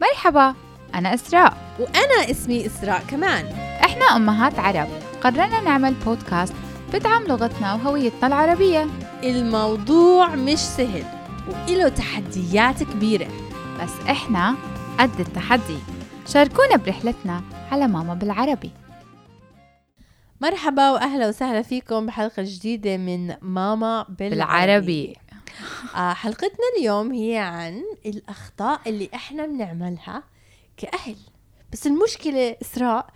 مرحبا أنا إسراء. وأنا اسمي إسراء كمان. إحنا أمهات عرب. قررنا نعمل بودكاست بدعم لغتنا وهويتنا العربية. الموضوع مش سهل وإله تحديات كبيرة. بس إحنا قد التحدي. شاركونا برحلتنا على ماما بالعربي. مرحبا وأهلا وسهلا فيكم بحلقة جديدة من ماما بالعربي, بالعربي. آه حلقتنا اليوم هي عن الأخطاء اللي إحنا بنعملها كأهل. بس المشكلة إسراء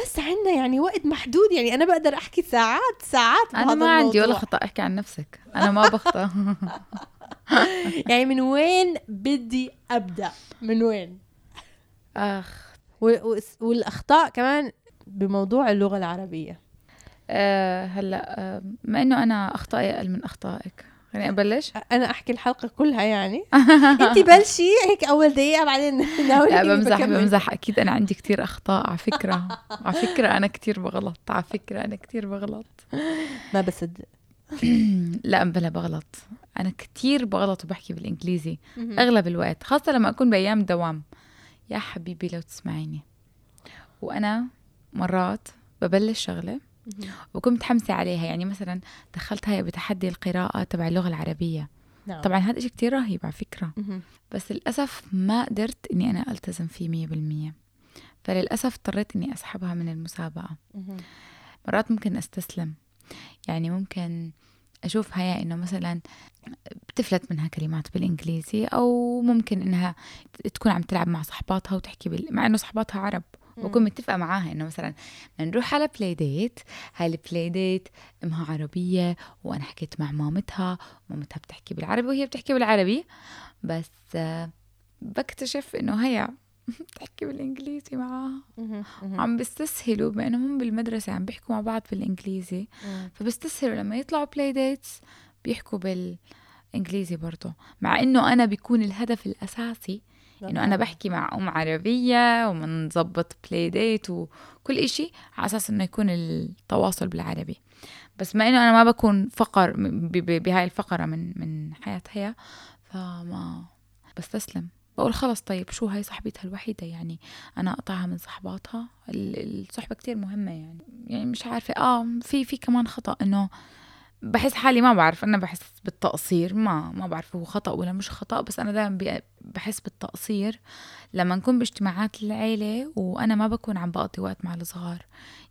بس عنا يعني وقت محدود يعني أنا بقدر أحكي ساعات ساعات أنا ما عندي ولا. خطأ أحكي عن نفسك. أنا ما بخطأ. يعني من وين بدي أبدأ؟ من وين؟ أخ. والأخطاء كمان بموضوع اللغة العربية. أه هلأ أه ما إنه أنا أخطائي أقل من أخطائك. خليني أبلش. أنا أحكي الحلقة كلها يعني. أنت بلشي هيك أول دقيقة بعدين لا بمزح بمزح. أكيد أنا عندي كتير أخطاء على فكرة. على فكرة أنا كتير بغلط على فكرة أنا كتير بغلط. ما بصدق. لا بلا بغلط. أنا كتير بغلط وبحكي بالإنجليزي أغلب الوقت خاصة لما أكون بأيام الدوام يا حبيبي لو تسمعيني. وأنا مرات ببلش شغلة وبكون متحمسة عليها. يعني مثلا دخلت هاي بتحدي القراءة تبع اللغة العربية. نعم. طبعا هذا شيء كتير رهيب على فكرة. مهم. بس للأسف ما قدرت إني أنا ألتزم فيه مية بالمية. فللأسف اضطريت إني أسحبها من المسابقة. مهم. مرات ممكن أستسلم. يعني ممكن أشوف هيا إنه مثلا بتفلت منها كلمات بالإنجليزي أو ممكن إنها تكون عم تلعب مع صحباتها وتحكي بال... مع إنه صحباتها عرب. بكون متفقة معاها إنه مثلا نروح على play date هاي ال play date أمها عربية وأنا حكيت مع مامتها مامتها بتحكي بالعربي وهي بتحكي بالعربي بس آه، بكتشف إنه هي بتحكي بالإنجليزي معاها مهم. مهم. عم بيستسهلوا بأنهم هم بالمدرسة عم بيحكوا مع بعض بالإنجليزي مم. فبيستسهلوا لما يطلعوا play dates بيحكوا بالإنجليزي برضه مع إنه أنا بيكون الهدف الأساسي إنه أنا بحكي مع أم عربية ومنظبط بلاي ديت وكل إشي على أساس إنه يكون التواصل بالعربي. بس ما إنه أنا ما بكون فقر بهاي الفقرة من من حياة هي فما بستسلم. بقول خلص طيب شو هاي صاحبتها الوحيدة يعني؟ أنا أقطعها من صحباتها. ال- الصحبة كتير مهمة يعني. يعني مش عارفة. آه في في كمان خطأ إنه بحس حالي ما بعرف. أنا بحس بالتقصير ما ما بعرف هو خطأ ولا مش خطأ بس أنا دائما بحس بالتقصير لما نكون باجتماعات العيلة وأنا ما بكون عم بقضي وقت مع الصغار.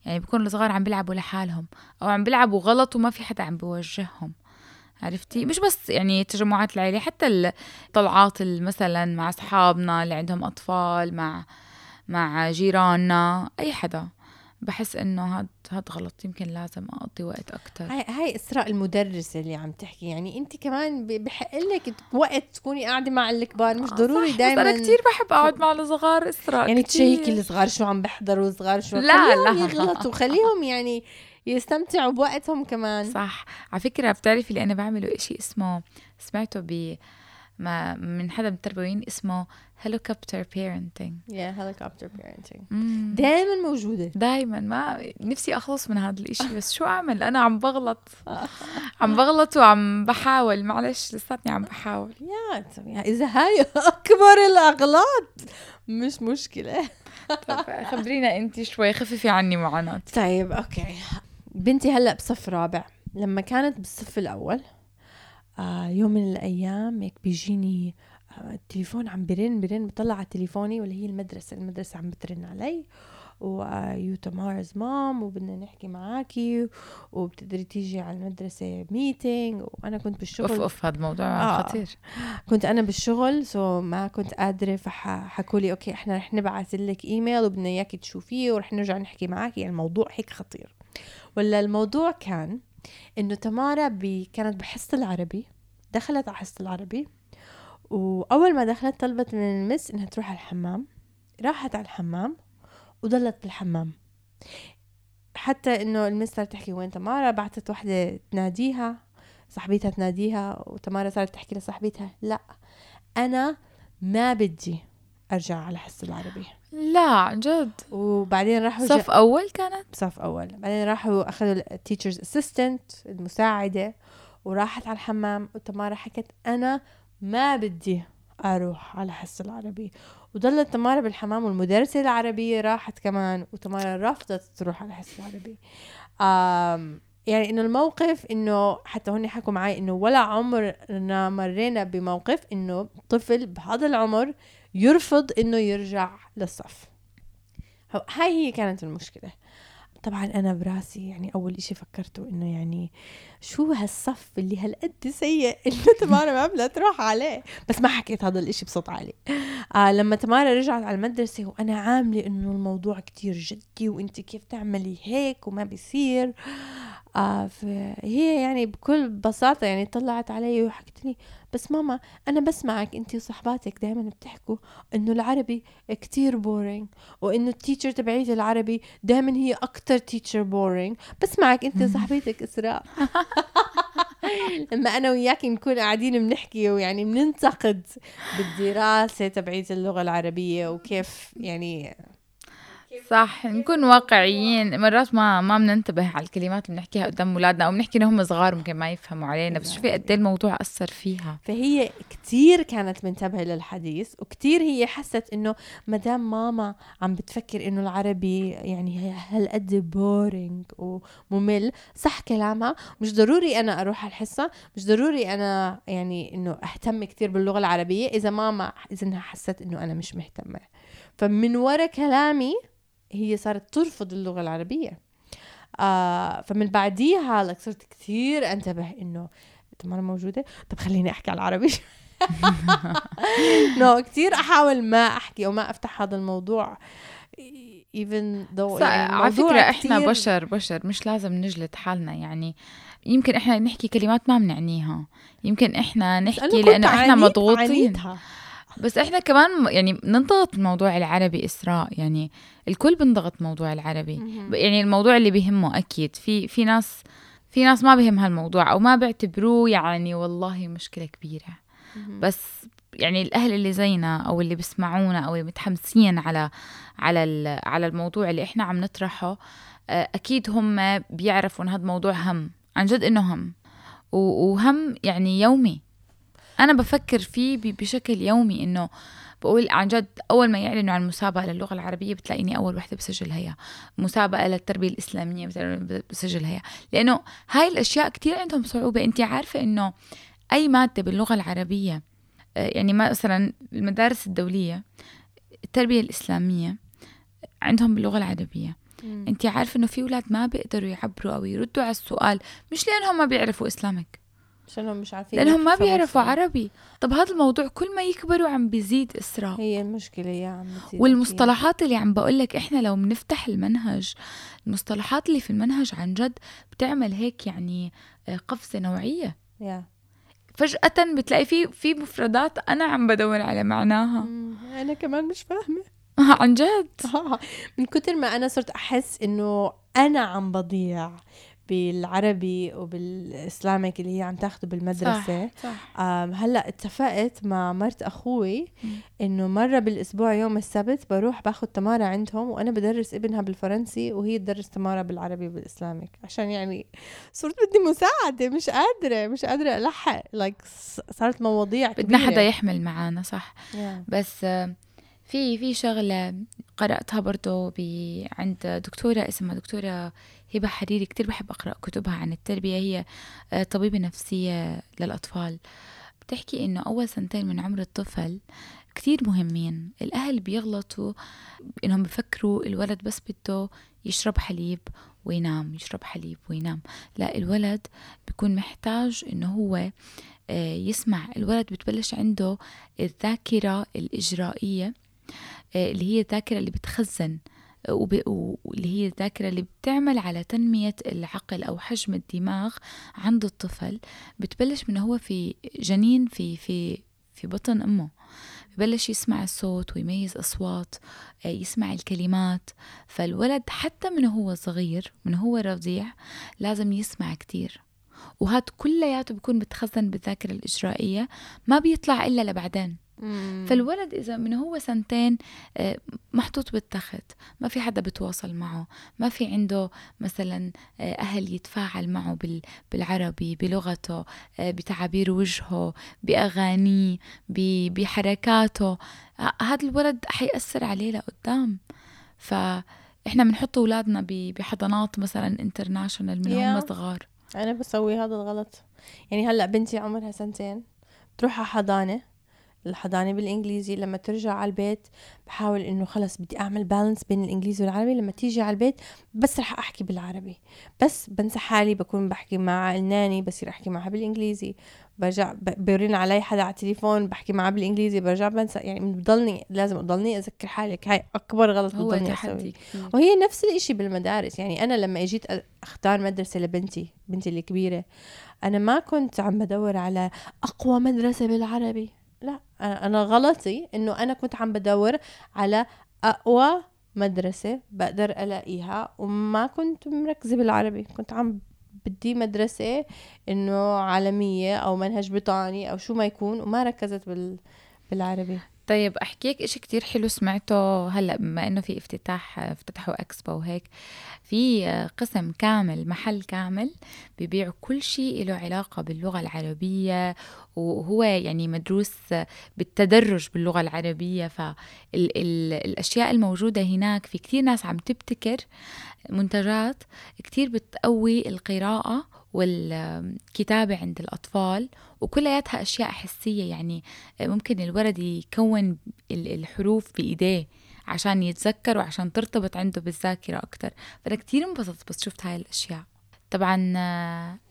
يعني بكون الصغار عم بيلعبوا لحالهم أو عم بيلعبوا غلط وما في حدا عم بيوجههم. عرفتي؟ مش بس يعني تجمعات العيلة حتى الطلعات ال- مثلا مع أصحابنا اللي عندهم أطفال مع مع جيراننا أي حدا. بحس إنه هاد هاد غلط. يمكن لازم أقضي وقت أكتر. هاي هاي إسراء المدرسة اللي عم تحكي. يعني أنت كمان بحق لك وقت تكوني قاعدة مع الكبار. مش آه، ضروري دائما أنا كتير بحب أقعد مع الصغار إسراء. يعني. تشيكي الصغار شو عم بيحضروا الصغار شو. لا، خليهم لا. يغلطوا خليهم يعني يستمتعوا بوقتهم كمان. صح. على فكرة بتعرفي اللي أنا بعمله إشي اسمه سمعته ب ما من حدا من التربويين اسمه helicopter parenting يا helicopter parenting دايما دائما موجودة. دايما. ما نفسي أخلص من هذا الإشي بس شو أعمل؟ أنا عم بغلط. عم بغلط وعم بحاول. معلش لساتني عم بحاول. يا إذا هاي أكبر الأغلاط مش مشكلة. طب خبرينا انت شوي خففي عني معاناة. طيب okay بنتي هلأ بصف رابع. لما كانت بالصف الأول يوم من الأيام هيك بيجيني آه التليفون عم برن برن بطلع على تليفوني ولا هي المدرسة المدرسة عم بترن علي و you Tamara's mom وبدنا نحكي معاكي وبتقدري تيجي على المدرسة meeting وأنا كنت بالشغل أوف أوف هذا الموضوع آه. خطير كنت أنا بالشغل so ما كنت قادرة فحكوا لي okay إحنا رح نبعث لك ايميل وبدنا اياكي تشوفيه ورح نرجع نحكي معك يعني الموضوع هيك خطير ولا الموضوع كان إنه تمارا بي كانت بحصة العربي دخلت على حصة العربي وأول ما دخلت طلبت من المس إنها تروح على الحمام. راحت على الحمام وضلت بالحمام حتى إنه المس صارت تحكي وين تمارا بعثت وحدة تناديها صاحبتها تناديها وتمارا صارت تحكي لصاحبتها لا أنا ما بدي أرجع على حصة العربي. لا عن جد. وبعدين راحوا صف أول كانت؟ بصف أول. بعدين راحوا أخذوا ال teacher's assistant المساعدة وراحت على الحمام. وتمارا حكت أنا ما بدي أروح على حصة العربي وضلت تمارا بالحمام والمدرسة العربية راحت كمان. وتمارا رفضت تروح على الحصة العربية. آم يعني إنه الموقف إنه حتى هون حكوا معي إنه ولا عمرنا مرينا بموقف إنه طفل بهذا العمر يرفض إنه يرجع للصف. هاي هي كانت المشكلة. طبعا أنا براسي يعني أول إشي فكرته إنه يعني شو هالصف اللي هالقد سيء إنه تمارا ما تروح عليه. بس ما حكيت هذا الإشي بصوت عالي. آه لما تمارا رجعت على المدرسة وأنا عاملة إنه الموضوع كتير جدي وإنت كيف تعملي هيك وما بيصير. آه فهي يعني بكل بساطة يعني طلعت علي وحكت لي بس ماما أنا بسمعك أنت وصحباتك دائما بتحكوا إنه العربي كتير boring وإنه ال teacher تبعيت العربي دائما هي أكتر teacher boring بسمعك أنت وصاحبتك إسراء. لما أنا وياك نكون قاعدين بنحكي ويعني بننتقد بالدراسة تبعيت اللغة العربية وكيف يعني صح نكون واقعيين. مرات ما ما بننتبه على الكلمات اللي بنحكيها قدام أولادنا أو بنحكي إنهم صغار ممكن ما يفهموا علينا. بس شوفي قد إيه الموضوع أثر فيها. فهي كتير كانت منتبهة للحديث وكتير هي حست إنه ما دام ماما عم بتفكر إنه العربي يعني هالقد بورينج وممل صح كلامها. مش ضروري أنا أروح على الحصة مش ضروري أنا يعني إنه أهتم كتير باللغة العربية إذا ماما إذا حست إنه أنا مش مهتمة. فمن ورا كلامي هي صارت ترفض اللغة العربية. آه فمن بعديها لك صرت كثير أنتبه إنه ما موجودة. طب خليني أحكي على العربي. نو no, كثير أحاول ما أحكي أو ما أفتح هذا الموضوع. Even though يعني على فكرة إحنا بشر بشر مش لازم نجلد حالنا. يعني يمكن إحنا نحكي كلمات ما بنعنيها. يمكن إحنا نحكي لأنه إحنا مضغوطين. بس إحنا كمان يعني بننضغط الموضوع العربي إسراء يعني الكل بنضغط موضوع العربي. يعني الموضوع اللي بيهمه أكيد. في في ناس في ناس ما بهم هالموضوع أو ما بيعتبروه يعني والله مشكلة كبيرة. بس يعني الأهل اللي زينا أو اللي بيسمعونا أو اللي متحمسين على على على الموضوع اللي إحنا عم نطرحه آه، أكيد هم بيعرفوا إن هذا موضوع هم عن جد إنه هم. وهم يعني يومي. أنا بفكر فيه بشكل يومي إنه بقول عن جد أول ما يعلنوا عن مسابقة للغة العربية بتلاقيني أول وحدة بسجل هي مسابقة للتربية الإسلامية بسجل هي لأنه هاي الأشياء كتير عندهم صعوبة. أنت عارفة إنه أي مادة باللغة العربية آه، يعني مثلا المدارس الدولية التربية الإسلامية عندهم باللغة العربية. أنت عارفة إنه في أولاد ما بيقدروا يعبروا أو يردوا على السؤال مش لأنهم ما بيعرفوا إسلامك. عشانهم مش عارفين لأنهم ما بيعرفوا عربي. طب هذا الموضوع كل ما يكبروا عم بيزيد إسراء. هي المشكلة يا عم والمصطلحات اللي عم بقول لك إحنا لو بنفتح المنهج المصطلحات اللي في المنهج عن جد بتعمل هيك يعني آه، قفزة نوعية. yeah. فجأة بتلاقي في في مفردات أنا عم بدور على معناها. أنا كمان مش فاهمة. عن جد. من كتر ما أنا صرت أحس إنه أنا عم بضيع. بالعربي وبالاسلامك اللي هي عم تاخده بالمدرسة. صح, صح. هلأ اتفقت مع مرت أخوي إنه مرة بالأسبوع يوم السبت بروح باخذ تمارة عندهم وأنا بدرس ابنها بالفرنسي وهي تدرس تمارة بالعربي وبالاسلامك عشان يعني صرت بدي مساعدة مش قادرة مش قادرة ألحق لايك like صارت مواضيع بدنا حدا يحمل معنا صح. Yeah. بس في في شغلة قرأتها برضه عند دكتورة اسمها دكتورة هبة حريري كتير بحب أقرأ كتبها عن التربية هي آه، طبيبة نفسية للأطفال. بتحكي إنه أول سنتين من عمر الطفل كتير مهمين. الأهل بيغلطوا إنهم بفكروا الولد بس بده يشرب حليب وينام يشرب حليب وينام. لا الولد بيكون محتاج إنه هو آه، يسمع. الولد بتبلش عنده الذاكرة الإجرائية آه، اللي هي الذاكرة اللي بتخزن. واللي هي الذاكرة اللي بتعمل على تنمية العقل أو حجم الدماغ عند الطفل بتبلش من هو في جنين في في في بطن أمه. ببلش يسمع الصوت ويميز أصوات يسمع الكلمات. فالولد حتى من هو صغير من هو رضيع لازم يسمع كتير. وهاد كلياته بيكون بتخزن بالذاكرة الإجرائية ما بيطلع إلا لبعدين. فالولد إذا من هو سنتين آه، محطوط بالتخت ما في حدا بتواصل معه ما في عنده مثلا آه، أهل يتفاعل معه بالعربي بلغته آه، بتعابير وجهه باغانيه بحركاته. هذا الولد حيأثر عليه لقدام. فإحنا بنحط أولادنا بحضانات مثلا انترناشونال من هم صغار. أنا بسوي هذا الغلط. يعني هلأ بنتي عمرها سنتين تروح على حضانة الحضانة بالإنجليزي لما ترجع على البيت بحاول إنه خلص بدي أعمل بالانس بين الإنجليزي والعربي. لما تيجي على البيت بس رح أحكي بالعربي بس بنسى حالي بكون بحكي مع الناني بصير أحكي معها بالإنجليزي. برجع بيرن علي حدا على التليفون بحكي معه بالإنجليزي برجع بنسى. يعني بضلني لازم أضلني أذكر حالي. هاي أكبر غلط بضلني أسوي وهي نفس الإشي بالمدارس. يعني أنا لما إجيت أختار مدرسة لبنتي بنتي الكبيرة أنا ما كنت عم بدور على أقوى مدرسة بالعربي. أنا غلطي إنه أنا كنت عم بدور على أقوى مدرسة بقدر ألاقيها وما كنت مركزة بالعربي. كنت عم بدي مدرسة إنه عالمية أو منهج بريطاني أو شو ما يكون وما ركزت بال بالعربي. طيب احكيك إشي كتير حلو سمعته هلأ بما إنه في افتتاح افتتحوا اكسبو وهيك. في قسم كامل محل كامل ببيع كل شيء له علاقة باللغة العربية وهو يعني مدروس بالتدرج باللغة العربية. فالأشياء الموجودة هناك في كتير ناس عم تبتكر منتجات كتير بتقوي القراءة والكتابة عند الأطفال وكلياتها أشياء حسية. يعني ممكن الولد يكون الحروف بإيديه عشان يتذكر وعشان ترتبط عنده بالذاكرة أكتر. فأنا كتير انبسطت بس شفت هاي الأشياء. طبعا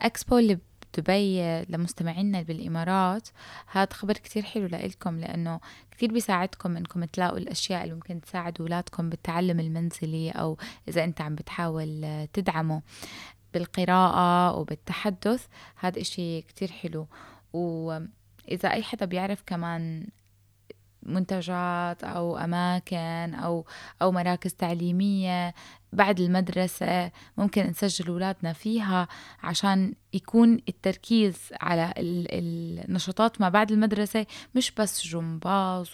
أكسبو اللي بدبي لمستمعينا بالإمارات هذا خبر كتير حلو لإلكم لأنه كتير بيساعدكم إنكم تلاقوا الأشياء اللي ممكن تساعد أولادكم بالتعلم المنزلي أو إذا أنت عم بتحاول تدعمه. بالقراءة وبالتحدث هذا إشي كتير حلو. وإذا أي حدا بيعرف كمان منتجات أو أماكن أو أو مراكز تعليمية بعد المدرسة ممكن نسجل أولادنا فيها عشان يكون التركيز على النشاطات ما بعد المدرسة مش بس جمباز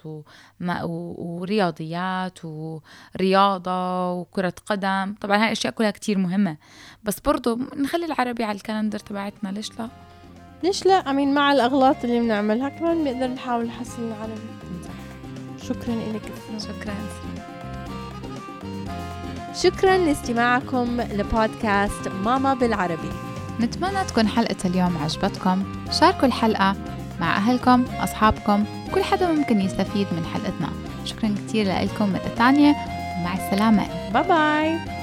ورياضيات ورياضة وكرة قدم طبعا هاي الأشياء كلها كتير مهمة بس برضو نخلي العربي على الكالندر تبعتنا ليش لا؟ ليش لا؟ أمين مع الأغلاط اللي بنعملها كمان بنقدر نحاول نحسن العربي شكرا لك شكرا. شكرا لاستماعكم لبودكاست ماما بالعربي. نتمنى تكون حلقة اليوم عجبتكم. شاركوا الحلقة مع أهلكم أصحابكم كل حدا ممكن يستفيد من حلقتنا. شكرا كتير لكم مرة تانية. ومع السلامة. باي باي